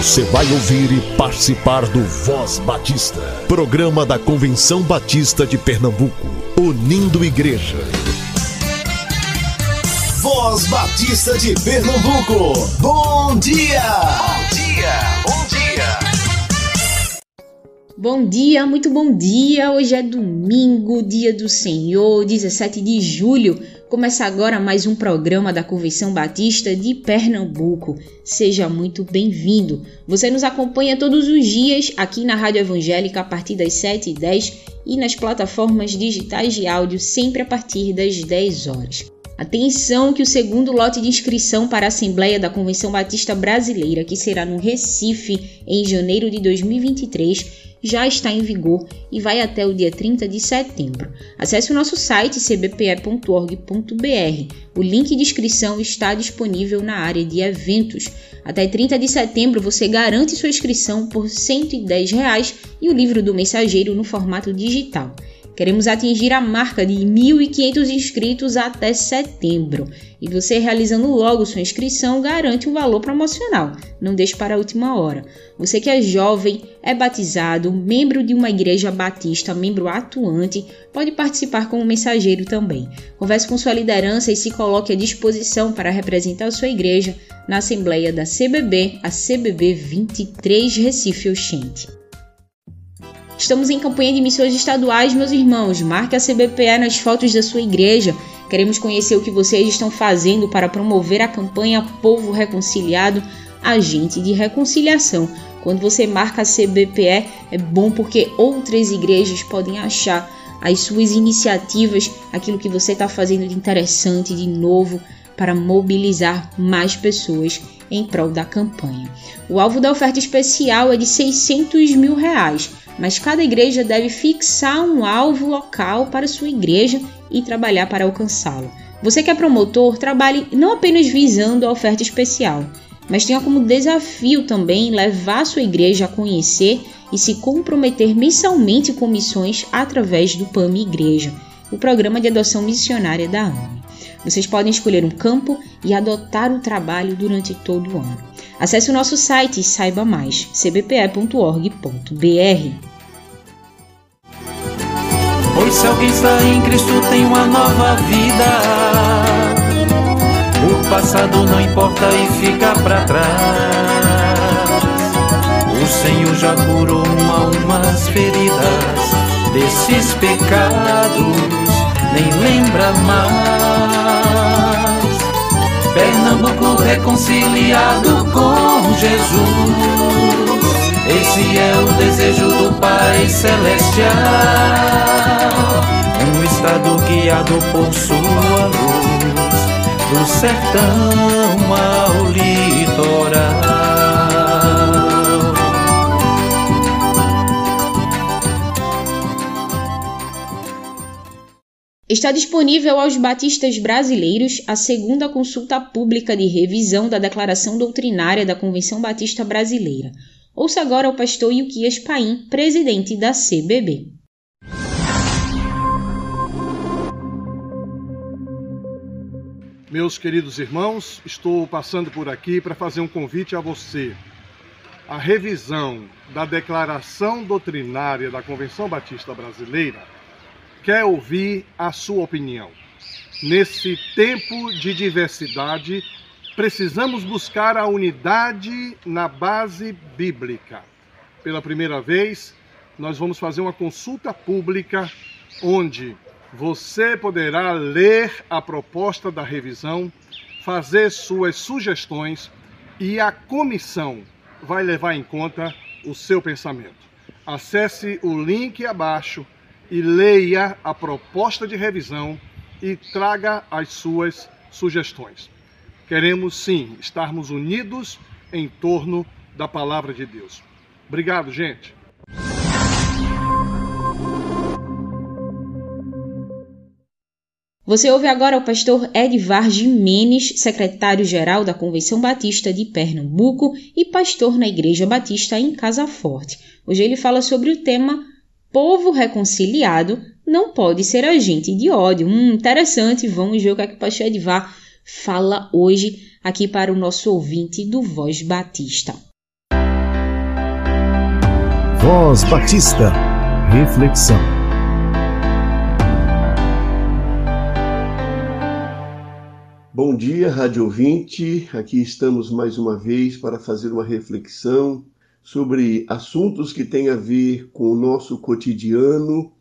Você vai ouvir e participar do Voz Batista, programa da Convenção Batista de Pernambuco, unindo igreja. Voz Batista de Pernambuco, bom dia! Bom dia, bom dia! Bom dia, muito bom dia! Hoje é domingo, dia do Senhor, 17 de julho. Começa agora mais um programa da Convenção Batista de Pernambuco. Seja muito bem-vindo. Você nos acompanha todos os dias aqui na Rádio Evangélica a partir das 7h10 e nas plataformas digitais de áudio sempre a partir das 10 horas. Atenção que o segundo lote de inscrição para a Assembleia da Convenção Batista Brasileira, que será no Recife em janeiro de 2023, já está em vigor e vai até o dia 30 de setembro. Acesse o nosso site cbpe.org.br. O link de inscrição está disponível na área de eventos. Até 30 de setembro você garante sua inscrição por 110 reais e o livro do mensageiro no formato digital. Queremos atingir a marca de 1.500 inscritos até setembro. E você realizando logo sua inscrição garante um valor promocional. Não deixe para a última hora. Você que é jovem, é batizado, membro de uma igreja batista, membro atuante, pode participar como mensageiro também. Converse com sua liderança e se coloque à disposição para representar a sua igreja na Assembleia da CBB, a CBB 23 Recife Oxente. Estamos em campanha de missões estaduais, meus irmãos. Marque a CBPE nas fotos da sua igreja. Queremos conhecer o que vocês estão fazendo para promover a campanha Povo Reconciliado, agente de reconciliação. Quando você marca a CBPE, é bom porque outras igrejas podem achar as suas iniciativas, aquilo que você está fazendo de interessante, de novo, para mobilizar mais pessoas em prol da campanha. O alvo da oferta especial é de 600 mil reais mas cada igreja deve fixar um alvo local para sua igreja e trabalhar para alcançá-lo. Você que é promotor, trabalhe não apenas visando a oferta especial, mas tenha como desafio também levar sua igreja a conhecer e se comprometer mensalmente com missões através do PAMI Igreja, o programa de adoção missionária da AME. Vocês podem escolher um campo e adotar o trabalho durante todo o ano. Acesse o nosso site e saiba mais, cbpe.org.br. Pois se alguém está em Cristo tem uma nova vida. O passado não importa e fica para trás. O Senhor já curou uma umas feridas desses pecados, nem lembra mais. Pernambuco reconciliado com Jesus. Esse é o desejo do Pai Celestial. Guiado por sua luz, do sertão ao litoral. Está disponível aos batistas brasileiros a segunda consulta pública de revisão da Declaração Doutrinária da Convenção Batista Brasileira. Ouça agora o pastor Yukias Paim, presidente da CBB. Meus queridos irmãos, estou passando por aqui para fazer um convite a você. A revisão da declaração doutrinária da Convenção Batista Brasileira quer ouvir a sua opinião. Nesse tempo de diversidade, precisamos buscar a unidade na base bíblica. Pela primeira vez, nós vamos fazer uma consulta pública onde você poderá ler a proposta da revisão, fazer suas sugestões e a comissão vai levar em conta o seu pensamento. Acesse o link abaixo e leia a proposta de revisão e traga as suas sugestões. Queremos sim estarmos unidos em torno da palavra de Deus. Obrigado, gente. Você ouve agora o pastor Edvar Jimenez, secretário-geral da Convenção Batista de Pernambuco e pastor na Igreja Batista em Casa Forte. Hoje ele fala sobre o tema Povo reconciliado não pode ser agente de ódio. Hum, interessante, vamos ver o que, é que o pastor Edvar fala hoje aqui para o nosso ouvinte do Voz Batista. Voz Batista. Reflexão. Bom dia, rádio ouvinte. Aqui estamos mais uma vez para fazer uma reflexão sobre assuntos que têm a ver com o nosso cotidiano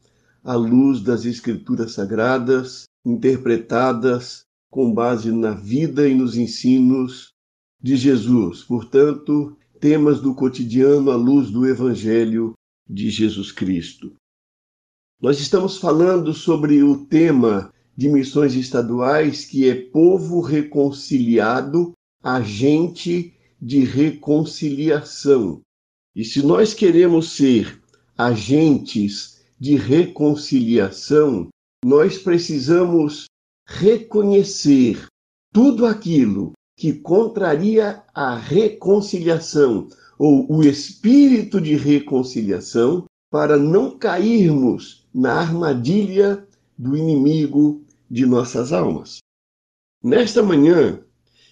à luz das Escrituras Sagradas, interpretadas com base na vida e nos ensinos de Jesus. Portanto, temas do cotidiano à luz do Evangelho de Jesus Cristo. Nós estamos falando sobre o tema de missões estaduais, que é povo reconciliado, agente de reconciliação. E se nós queremos ser agentes de reconciliação, nós precisamos reconhecer tudo aquilo que contraria a reconciliação ou o espírito de reconciliação para não cairmos na armadilha do inimigo de nossas almas. Nesta manhã,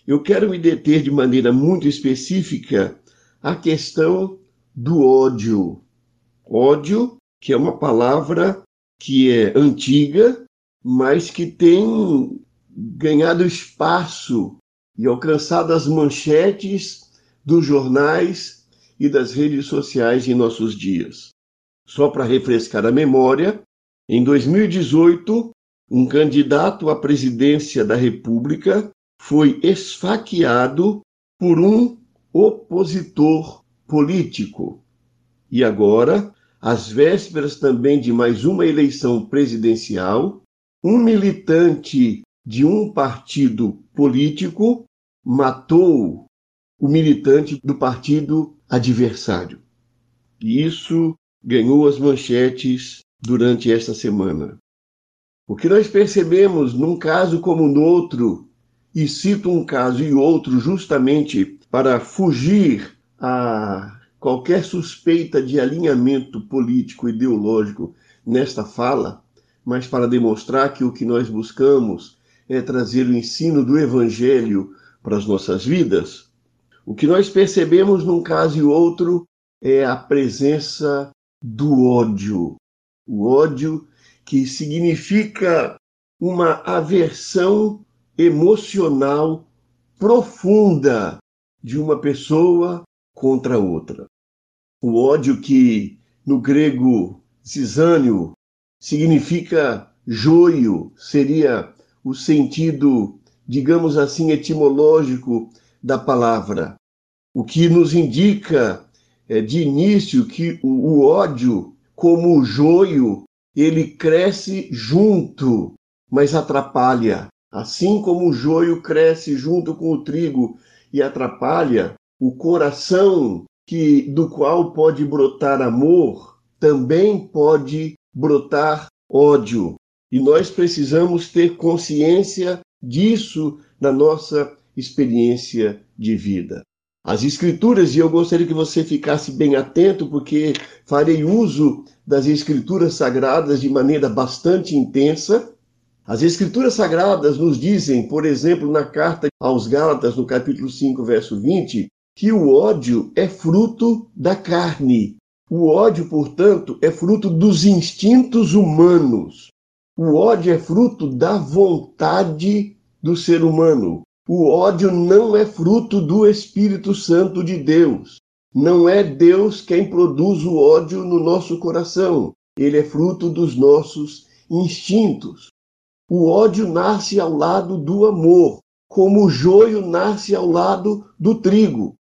eu quero me deter de maneira muito específica à questão do ódio. Ódio, que é uma palavra que é antiga, mas que tem ganhado espaço e alcançado as manchetes dos jornais e das redes sociais em nossos dias. Só para refrescar a memória, em 2018, um candidato à presidência da República foi esfaqueado por um opositor político. E agora, às vésperas também de mais uma eleição presidencial, um militante de um partido político matou o militante do partido adversário. E isso ganhou as manchetes durante esta semana. O que nós percebemos num caso como no outro, e cito um caso e outro justamente para fugir a qualquer suspeita de alinhamento político ideológico nesta fala, mas para demonstrar que o que nós buscamos é trazer o ensino do evangelho para as nossas vidas, o que nós percebemos num caso e outro é a presença do ódio. O ódio que significa uma aversão emocional profunda de uma pessoa contra outra. O ódio que no grego cisânio significa joio, seria o sentido, digamos assim, etimológico da palavra. O que nos indica é, de início que o, ódio, como joio, ele cresce junto, mas atrapalha. Assim como o joio cresce junto com o trigo e atrapalha, o coração que do qual pode brotar amor também pode brotar ódio. E nós precisamos ter consciência disso na nossa experiência de vida. As Escrituras, e eu gostaria que você ficasse bem atento, porque farei uso das Escrituras Sagradas de maneira bastante intensa. As Escrituras Sagradas nos dizem, por exemplo, na carta aos Gálatas, no capítulo 5, verso 20, que o ódio é fruto da carne, o ódio, portanto, é fruto dos instintos humanos. O ódio é fruto da vontade do ser humano. O ódio não é fruto do Espírito Santo de Deus. Não é Deus quem produz o ódio no nosso coração. Ele é fruto dos nossos instintos. O ódio nasce ao lado do amor, como o joio nasce ao lado do trigo.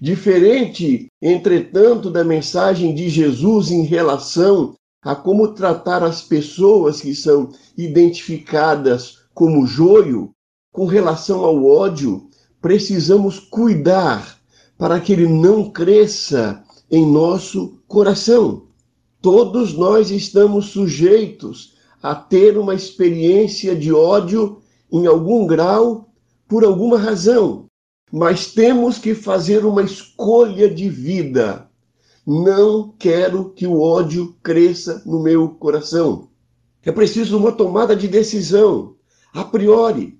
Diferente, entretanto, da mensagem de Jesus em relação a como tratar as pessoas que são identificadas como joio, com relação ao ódio, precisamos cuidar para que ele não cresça em nosso coração. Todos nós estamos sujeitos a ter uma experiência de ódio em algum grau, por alguma razão mas temos que fazer uma escolha de vida. Não quero que o ódio cresça no meu coração. É preciso uma tomada de decisão, a priori.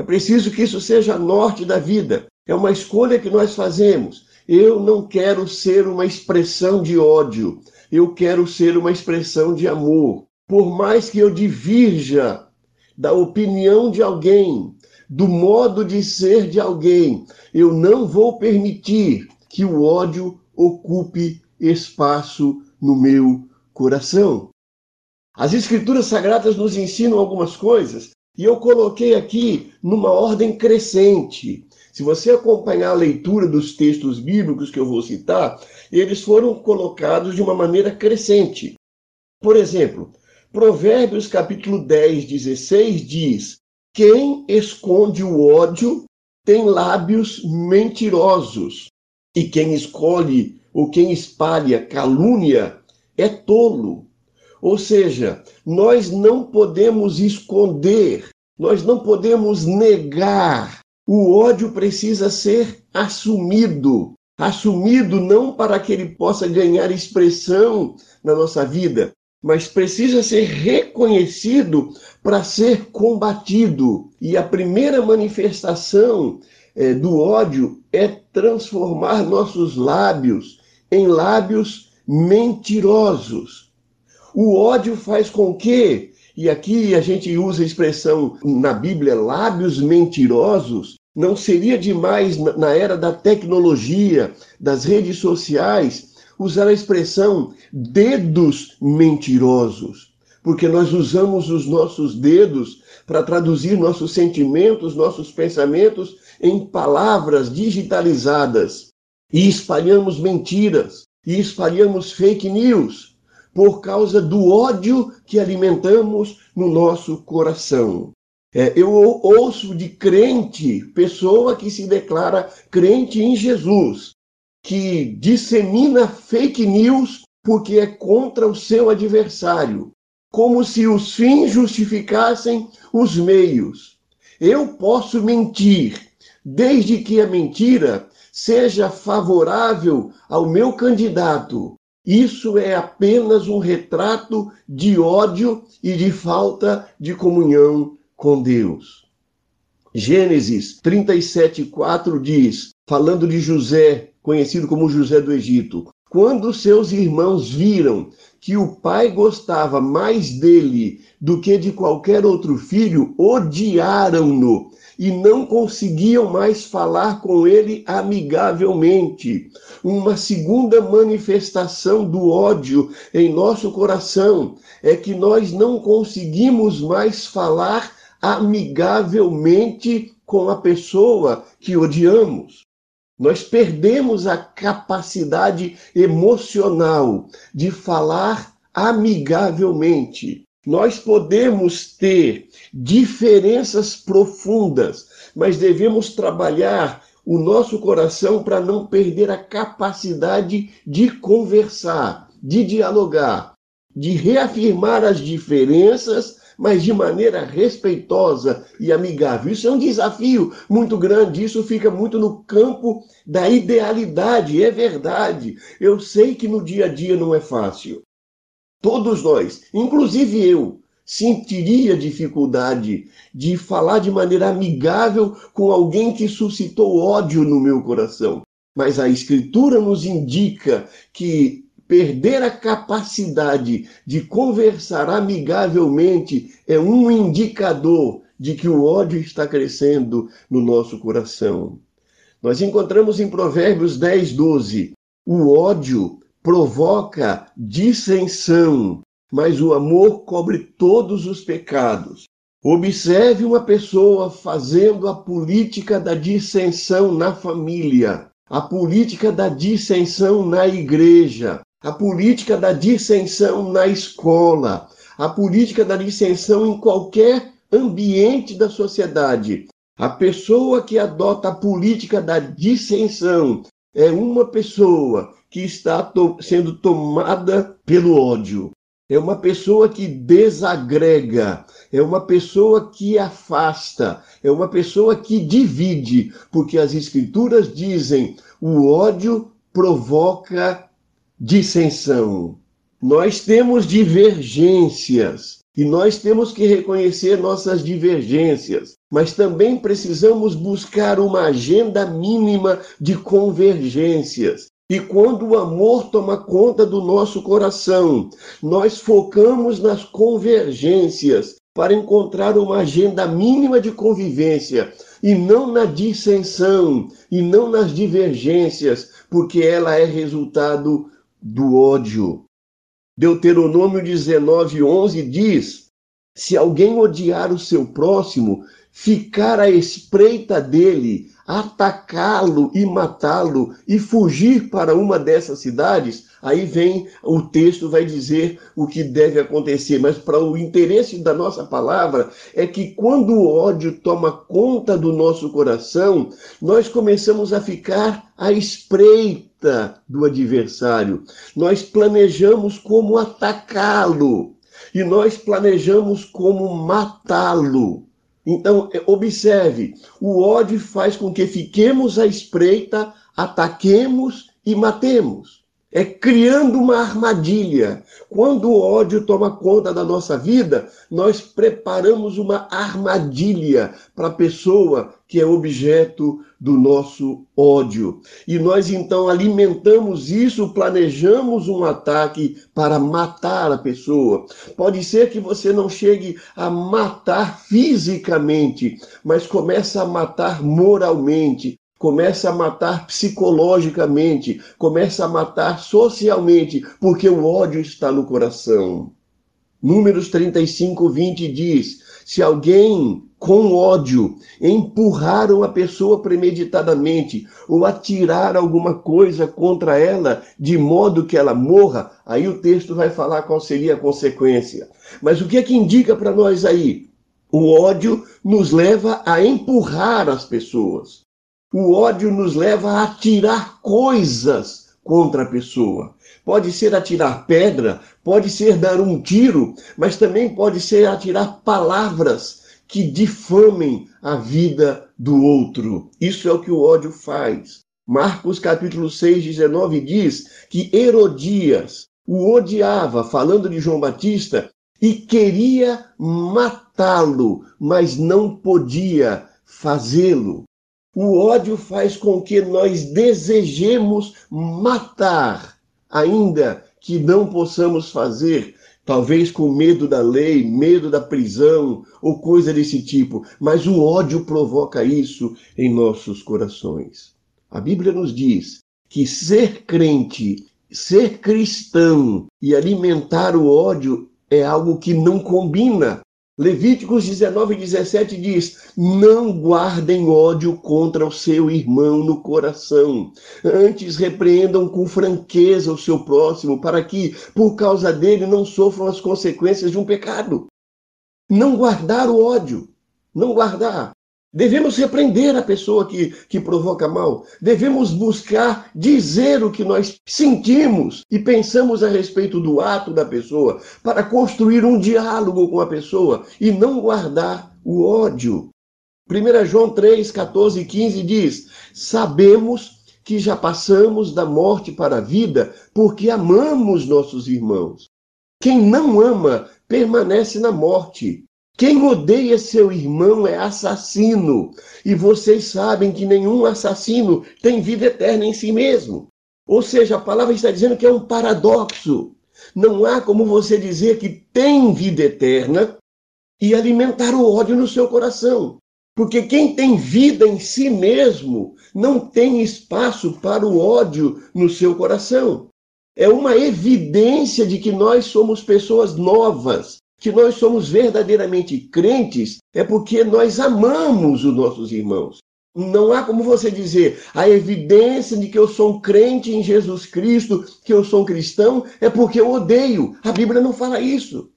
É preciso que isso seja norte da vida. É uma escolha que nós fazemos. Eu não quero ser uma expressão de ódio, eu quero ser uma expressão de amor. Por mais que eu divirja da opinião de alguém, do modo de ser de alguém, eu não vou permitir que o ódio ocupe espaço no meu coração. As Escrituras Sagradas nos ensinam algumas coisas e eu coloquei aqui numa ordem crescente. Se você acompanhar a leitura dos textos bíblicos que eu vou citar, eles foram colocados de uma maneira crescente. Por exemplo, Provérbios capítulo 10, 16 diz: Quem esconde o ódio tem lábios mentirosos, e quem escolhe ou quem espalha calúnia é tolo. Ou seja, nós não podemos esconder, nós não podemos negar. O ódio precisa ser assumido. Assumido não para que ele possa ganhar expressão na nossa vida, mas precisa ser reconhecido para ser combatido. E a primeira manifestação é, do ódio é transformar nossos lábios em lábios mentirosos. O ódio faz com que, e aqui a gente usa a expressão na Bíblia, lábios mentirosos, não seria demais na era da tecnologia, das redes sociais, usar a expressão dedos mentirosos, porque nós usamos os nossos dedos para traduzir nossos sentimentos, nossos pensamentos em palavras digitalizadas. E espalhamos mentiras e espalhamos fake news por causa do ódio que alimentamos no nosso coração. É, eu ouço de crente, pessoa que se declara crente em Jesus, que dissemina fake news porque é contra o seu adversário, como se os fins justificassem os meios. Eu posso mentir, desde que a mentira seja favorável ao meu candidato. Isso é apenas um retrato de ódio e de falta de comunhão com Deus. Gênesis 37:4 diz, falando de José, conhecido como José do Egito. Quando seus irmãos viram que o pai gostava mais dele do que de qualquer outro filho, odiaram-no e não conseguiam mais falar com ele amigavelmente. Uma segunda manifestação do ódio em nosso coração é que nós não conseguimos mais falar amigavelmente com a pessoa que odiamos. Nós perdemos a capacidade emocional de falar amigavelmente. Nós podemos ter diferenças profundas, mas devemos trabalhar o nosso coração para não perder a capacidade de conversar, de dialogar, de reafirmar as diferenças mas de maneira respeitosa e amigável. Isso é um desafio muito grande, isso fica muito no campo da idealidade, é verdade. Eu sei que no dia a dia não é fácil. Todos nós, inclusive eu, sentiria dificuldade de falar de maneira amigável com alguém que suscitou ódio no meu coração. Mas a Escritura nos indica que Perder a capacidade de conversar amigavelmente é um indicador de que o ódio está crescendo no nosso coração. Nós encontramos em Provérbios 10, 12: o ódio provoca dissensão, mas o amor cobre todos os pecados. Observe uma pessoa fazendo a política da dissensão na família, a política da dissensão na igreja, a política da dissensão na escola, a política da dissensão em qualquer ambiente da sociedade. A pessoa que adota a política da dissensão é uma pessoa que está to sendo tomada pelo ódio. É uma pessoa que desagrega, é uma pessoa que afasta, é uma pessoa que divide, porque as escrituras dizem: o ódio provoca dissensão. Nós temos divergências e nós temos que reconhecer nossas divergências. mas também precisamos buscar uma agenda mínima de convergências. E quando o amor toma conta do nosso coração, nós focamos nas convergências para encontrar uma agenda mínima de convivência e não na dissensão e não nas divergências, porque ela é resultado do ódio. Deuteronômio 19:11 diz: Se alguém odiar o seu próximo, ficar à espreita dele, atacá-lo e matá-lo e fugir para uma dessas cidades, aí vem o texto vai dizer o que deve acontecer, mas para o interesse da nossa palavra é que quando o ódio toma conta do nosso coração, nós começamos a ficar à espreita do adversário. Nós planejamos como atacá-lo e nós planejamos como matá-lo. Então, é, observe: o ódio faz com que fiquemos à espreita, ataquemos e matemos. É criando uma armadilha. Quando o ódio toma conta da nossa vida, nós preparamos uma armadilha para a pessoa que é objeto do nosso ódio. E nós então alimentamos isso, planejamos um ataque para matar a pessoa. Pode ser que você não chegue a matar fisicamente, mas começa a matar moralmente, começa a matar psicologicamente, começa a matar socialmente, porque o ódio está no coração. Números 35, 20 diz: se alguém com ódio empurrar uma pessoa premeditadamente ou atirar alguma coisa contra ela de modo que ela morra, aí o texto vai falar qual seria a consequência. Mas o que é que indica para nós aí? O ódio nos leva a empurrar as pessoas. O ódio nos leva a atirar coisas contra a pessoa. Pode ser atirar pedra, pode ser dar um tiro, mas também pode ser atirar palavras que difamem a vida do outro. Isso é o que o ódio faz. Marcos capítulo 6, 19 diz que Herodias o odiava, falando de João Batista, e queria matá-lo, mas não podia fazê-lo. O ódio faz com que nós desejemos matar, ainda que não possamos fazer, talvez com medo da lei, medo da prisão ou coisa desse tipo, mas o ódio provoca isso em nossos corações. A Bíblia nos diz que ser crente, ser cristão e alimentar o ódio é algo que não combina Levíticos 19, 17 diz: Não guardem ódio contra o seu irmão no coração. Antes repreendam com franqueza o seu próximo, para que, por causa dele, não sofram as consequências de um pecado. Não guardar o ódio. Não guardar. Devemos repreender a pessoa que, que provoca mal. Devemos buscar dizer o que nós sentimos e pensamos a respeito do ato da pessoa, para construir um diálogo com a pessoa e não guardar o ódio. 1 João 3, 14 e 15 diz: Sabemos que já passamos da morte para a vida porque amamos nossos irmãos. Quem não ama permanece na morte. Quem odeia seu irmão é assassino, e vocês sabem que nenhum assassino tem vida eterna em si mesmo. Ou seja, a palavra está dizendo que é um paradoxo. Não há como você dizer que tem vida eterna e alimentar o ódio no seu coração. Porque quem tem vida em si mesmo não tem espaço para o ódio no seu coração. É uma evidência de que nós somos pessoas novas, que nós somos verdadeiramente crentes é porque nós amamos os nossos irmãos. Não há como você dizer a evidência de que eu sou um crente em Jesus Cristo, que eu sou um cristão, é porque eu odeio. A Bíblia não fala isso.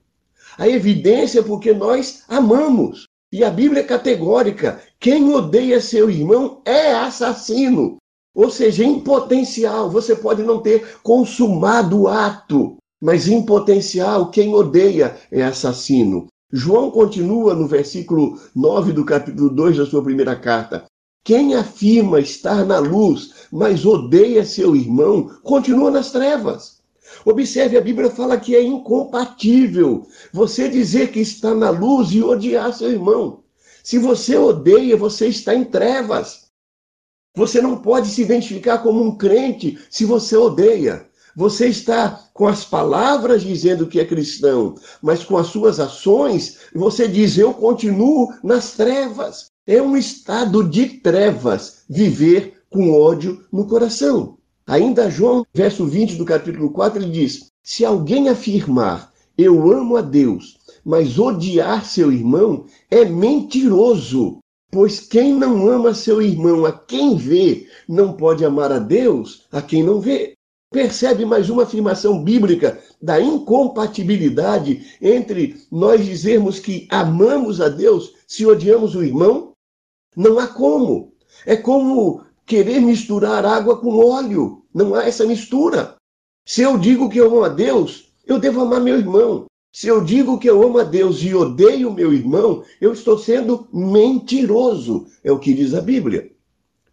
A evidência é porque nós amamos. E a Bíblia é categórica: quem odeia seu irmão é assassino. Ou seja, em potencial, você pode não ter consumado o ato, mas em potencial, quem odeia é assassino. João continua no versículo 9 do capítulo 2 da sua primeira carta. Quem afirma estar na luz, mas odeia seu irmão, continua nas trevas. Observe, a Bíblia fala que é incompatível você dizer que está na luz e odiar seu irmão. Se você odeia, você está em trevas. Você não pode se identificar como um crente se você odeia. Você está com as palavras dizendo que é cristão, mas com as suas ações, você diz: Eu continuo nas trevas. É um estado de trevas viver com ódio no coração. Ainda João, verso 20 do capítulo 4, ele diz: Se alguém afirmar, eu amo a Deus, mas odiar seu irmão é mentiroso. Pois quem não ama seu irmão a quem vê, não pode amar a Deus a quem não vê. Percebe mais uma afirmação bíblica da incompatibilidade entre nós dizermos que amamos a Deus se odiamos o irmão? Não há como. É como querer misturar água com óleo. Não há essa mistura. Se eu digo que eu amo a Deus, eu devo amar meu irmão. Se eu digo que eu amo a Deus e odeio meu irmão, eu estou sendo mentiroso, é o que diz a Bíblia.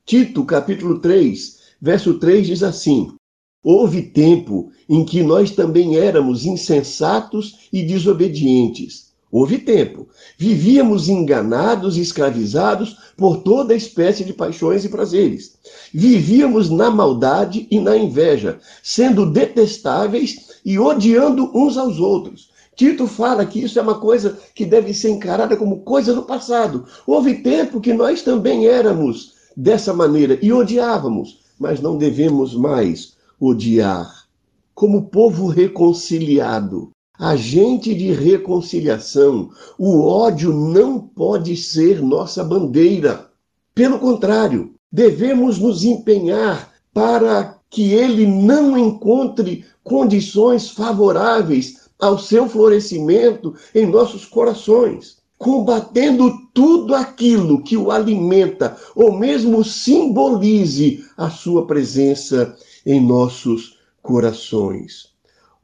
Tito, capítulo 3, verso 3 diz assim: Houve tempo em que nós também éramos insensatos e desobedientes. Houve tempo. Vivíamos enganados e escravizados por toda espécie de paixões e prazeres. Vivíamos na maldade e na inveja, sendo detestáveis e odiando uns aos outros. Tito fala que isso é uma coisa que deve ser encarada como coisa do passado. Houve tempo que nós também éramos dessa maneira e odiávamos, mas não devemos mais odiar. Como povo reconciliado, agente de reconciliação, o ódio não pode ser nossa bandeira. Pelo contrário, devemos nos empenhar para que ele não encontre condições favoráveis ao seu florescimento em nossos corações, combatendo tudo aquilo que o alimenta ou mesmo simbolize a sua presença em nossos corações.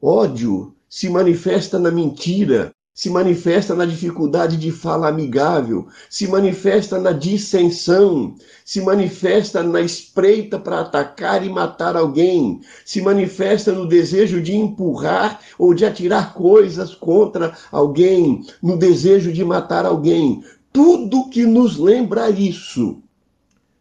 Ódio se manifesta na mentira, se manifesta na dificuldade de fala amigável, se manifesta na dissensão, se manifesta na espreita para atacar e matar alguém, se manifesta no desejo de empurrar ou de atirar coisas contra alguém, no desejo de matar alguém. Tudo que nos lembra isso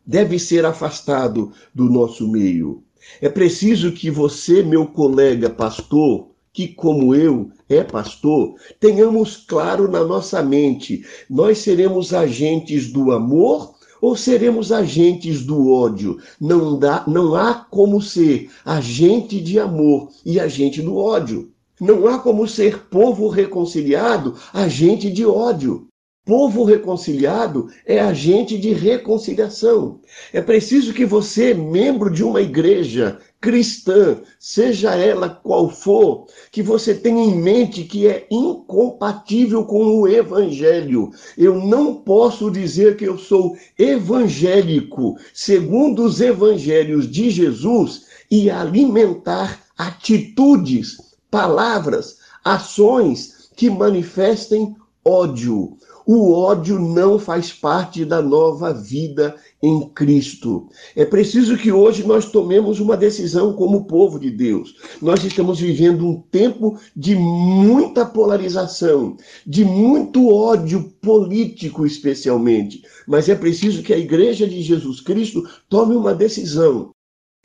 deve ser afastado do nosso meio. É preciso que você, meu colega pastor, que, como eu, é pastor, tenhamos claro na nossa mente: nós seremos agentes do amor ou seremos agentes do ódio? Não, dá, não há como ser agente de amor e agente do ódio. Não há como ser povo reconciliado, agente de ódio. Povo reconciliado é agente de reconciliação. É preciso que você, membro de uma igreja cristã, seja ela qual for, que você tenha em mente que é incompatível com o evangelho. Eu não posso dizer que eu sou evangélico, segundo os evangelhos de Jesus, e alimentar atitudes, palavras, ações que manifestem ódio. O ódio não faz parte da nova vida em Cristo. É preciso que hoje nós tomemos uma decisão como povo de Deus. Nós estamos vivendo um tempo de muita polarização, de muito ódio político, especialmente. Mas é preciso que a Igreja de Jesus Cristo tome uma decisão.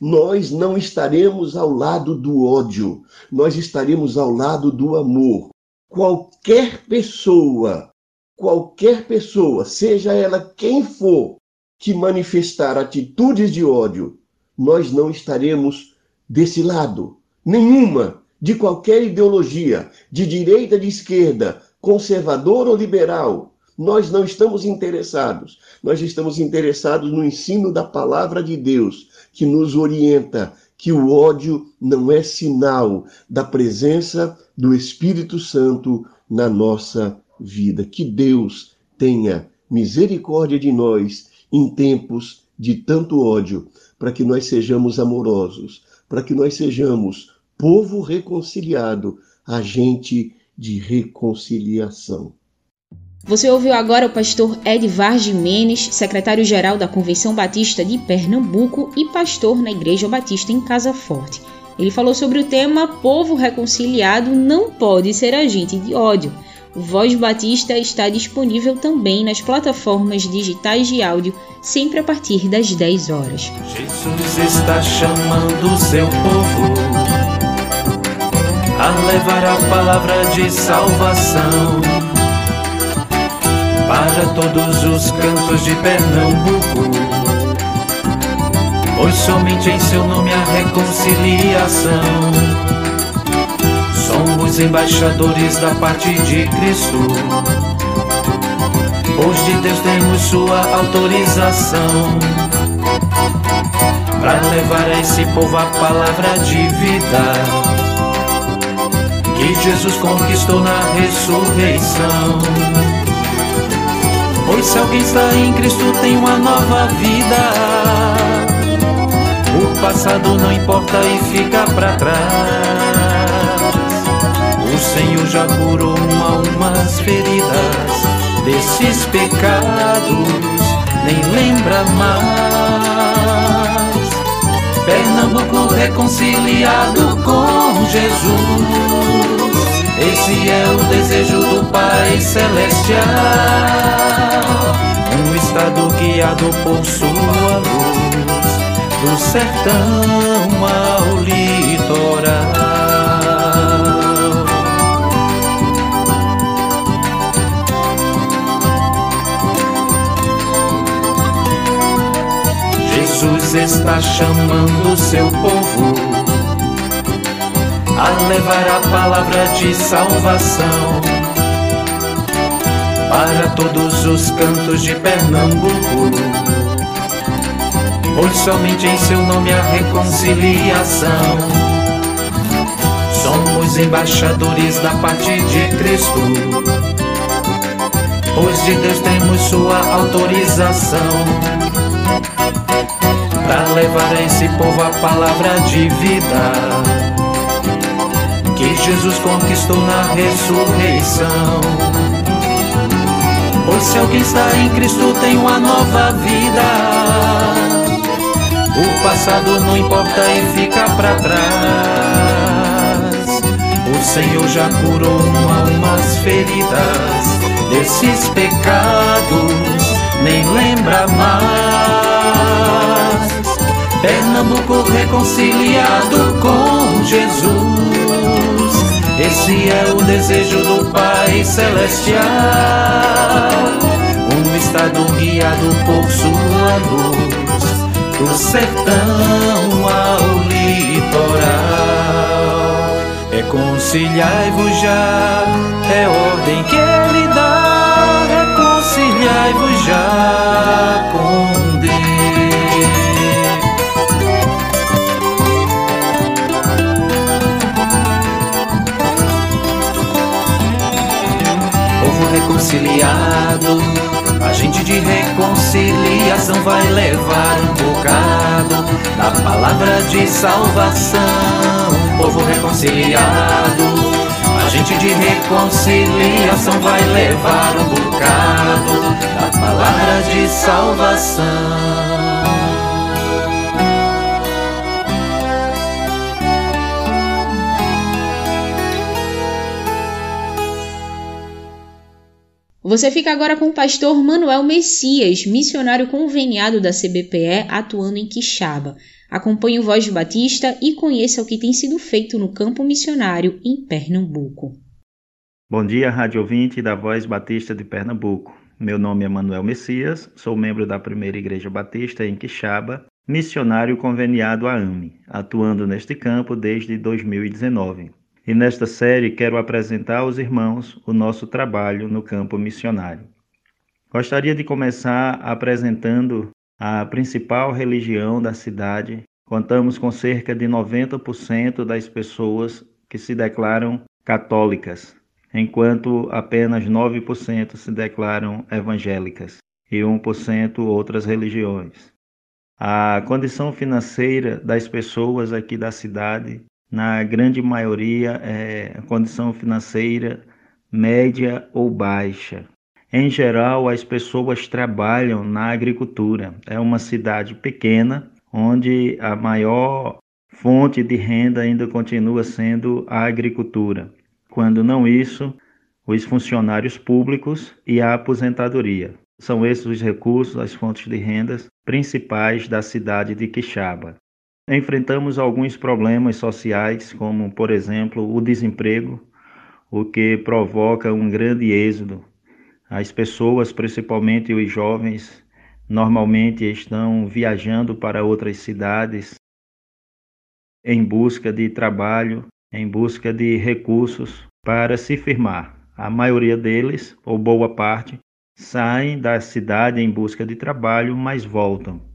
Nós não estaremos ao lado do ódio, nós estaremos ao lado do amor. Qualquer pessoa qualquer pessoa, seja ela quem for, que manifestar atitudes de ódio, nós não estaremos desse lado. Nenhuma, de qualquer ideologia, de direita, de esquerda, conservador ou liberal, nós não estamos interessados. Nós estamos interessados no ensino da palavra de Deus, que nos orienta que o ódio não é sinal da presença do Espírito Santo na nossa vida. Que Deus tenha misericórdia de nós em tempos de tanto ódio, para que nós sejamos amorosos, para que nós sejamos povo reconciliado, agente de reconciliação. Você ouviu agora o pastor Ed Varge Menes, secretário-geral da Convenção Batista de Pernambuco e pastor na Igreja Batista em Casa Forte. Ele falou sobre o tema Povo reconciliado não pode ser agente de ódio. O Voz Batista está disponível também nas plataformas digitais de áudio, sempre a partir das 10 horas. Jesus está chamando seu povo a levar a palavra de salvação para todos os cantos de Pernambuco. Pois somente em seu nome há reconciliação somos embaixadores da parte de Cristo. Pois de Deus temos sua autorização para levar a esse povo a palavra de vida que Jesus conquistou na ressurreição. Pois se alguém está em Cristo tem uma nova vida. O passado não importa e fica para trás. Senhor já curou umas feridas desses pecados, nem lembra mais. Pernambuco reconciliado com Jesus. Esse é o desejo do Pai Celestial. Um estado guiado por sua luz, do sertão ao litoral. Está chamando seu povo a levar a palavra de salvação para todos os cantos de Pernambuco. Pois somente em seu nome há reconciliação. Somos embaixadores da parte de Cristo. Pois de Deus temos sua autorização para levar a esse povo a palavra de vida que Jesus conquistou na ressurreição. Pois se alguém está em Cristo tem uma nova vida. O passado não importa e fica para trás. O Senhor já curou umas feridas desses pecados, nem lembra mais. Pernambuco reconciliado com Jesus. Esse é o desejo do Pai Celestial. Um estado guiado por sua luz, do sertão ao litoral. Reconciliai-vos já, é ordem que ele dá. Reconciliai-vos já com reconciliado. A gente de reconciliação vai levar um bocado da palavra de salvação. Povo reconciliado. A gente de reconciliação vai levar um bocado da palavra de salvação. Você fica agora com o pastor Manuel Messias, missionário conveniado da CBPE, atuando em Quixaba. Acompanhe o Voz Batista e conheça o que tem sido feito no campo missionário em Pernambuco. Bom dia, rádio ouvinte da Voz Batista de Pernambuco. Meu nome é Manuel Messias, sou membro da Primeira Igreja Batista em Quixaba, missionário conveniado à AME, atuando neste campo desde 2019. E nesta série quero apresentar aos irmãos o nosso trabalho no campo missionário. Gostaria de começar apresentando a principal religião da cidade. Contamos com cerca de 90% das pessoas que se declaram católicas, enquanto apenas 9% se declaram evangélicas e 1% outras religiões. A condição financeira das pessoas aqui da cidade na grande maioria, é condição financeira média ou baixa. Em geral, as pessoas trabalham na agricultura. É uma cidade pequena, onde a maior fonte de renda ainda continua sendo a agricultura. Quando não isso, os funcionários públicos e a aposentadoria. São esses os recursos, as fontes de rendas principais da cidade de Quixaba. Enfrentamos alguns problemas sociais, como, por exemplo, o desemprego, o que provoca um grande êxodo. As pessoas, principalmente os jovens, normalmente estão viajando para outras cidades em busca de trabalho, em busca de recursos para se firmar. A maioria deles, ou boa parte, saem da cidade em busca de trabalho, mas voltam.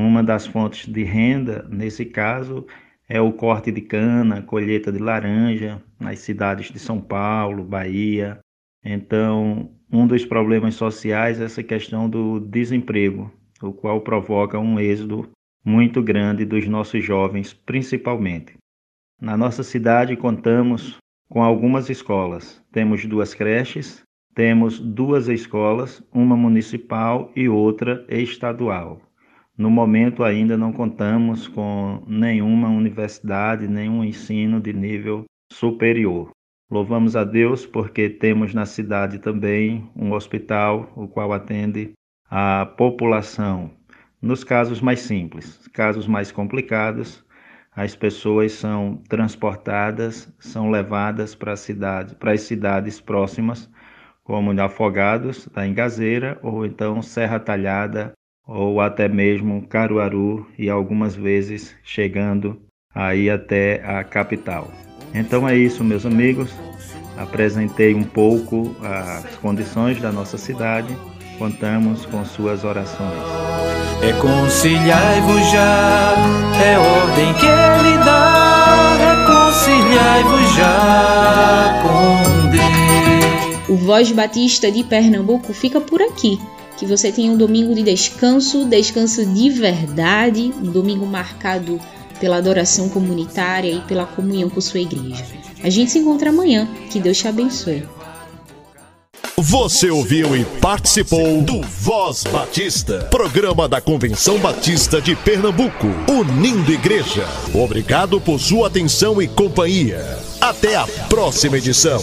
Uma das fontes de renda, nesse caso, é o corte de cana, colheita de laranja nas cidades de São Paulo, Bahia. Então, um dos problemas sociais é essa questão do desemprego, o qual provoca um êxodo muito grande dos nossos jovens, principalmente. Na nossa cidade contamos com algumas escolas. Temos duas creches, temos duas escolas, uma municipal e outra estadual. No momento ainda não contamos com nenhuma universidade, nenhum ensino de nível superior. Louvamos a Deus porque temos na cidade também um hospital, o qual atende a população nos casos mais simples, casos mais complicados, as pessoas são transportadas, são levadas para a cidade, para as cidades próximas, como Afogados, da Engazeira, ou então Serra Talhada, ou até mesmo Caruaru e algumas vezes chegando aí até a capital. Então é isso, meus amigos. Apresentei um pouco as condições da nossa cidade. Contamos com suas orações. Reconciliai-vos já, é ordem que ele dá. Reconciliai-vos já com Deus. O Voz Batista de Pernambuco fica por aqui. Que você tenha um domingo de descanso, descanso de verdade, um domingo marcado pela adoração comunitária e pela comunhão com sua igreja. A gente se encontra amanhã. Que Deus te abençoe. Você ouviu e participou do Voz Batista, programa da Convenção Batista de Pernambuco, unindo igreja. Obrigado por sua atenção e companhia. Até a próxima edição.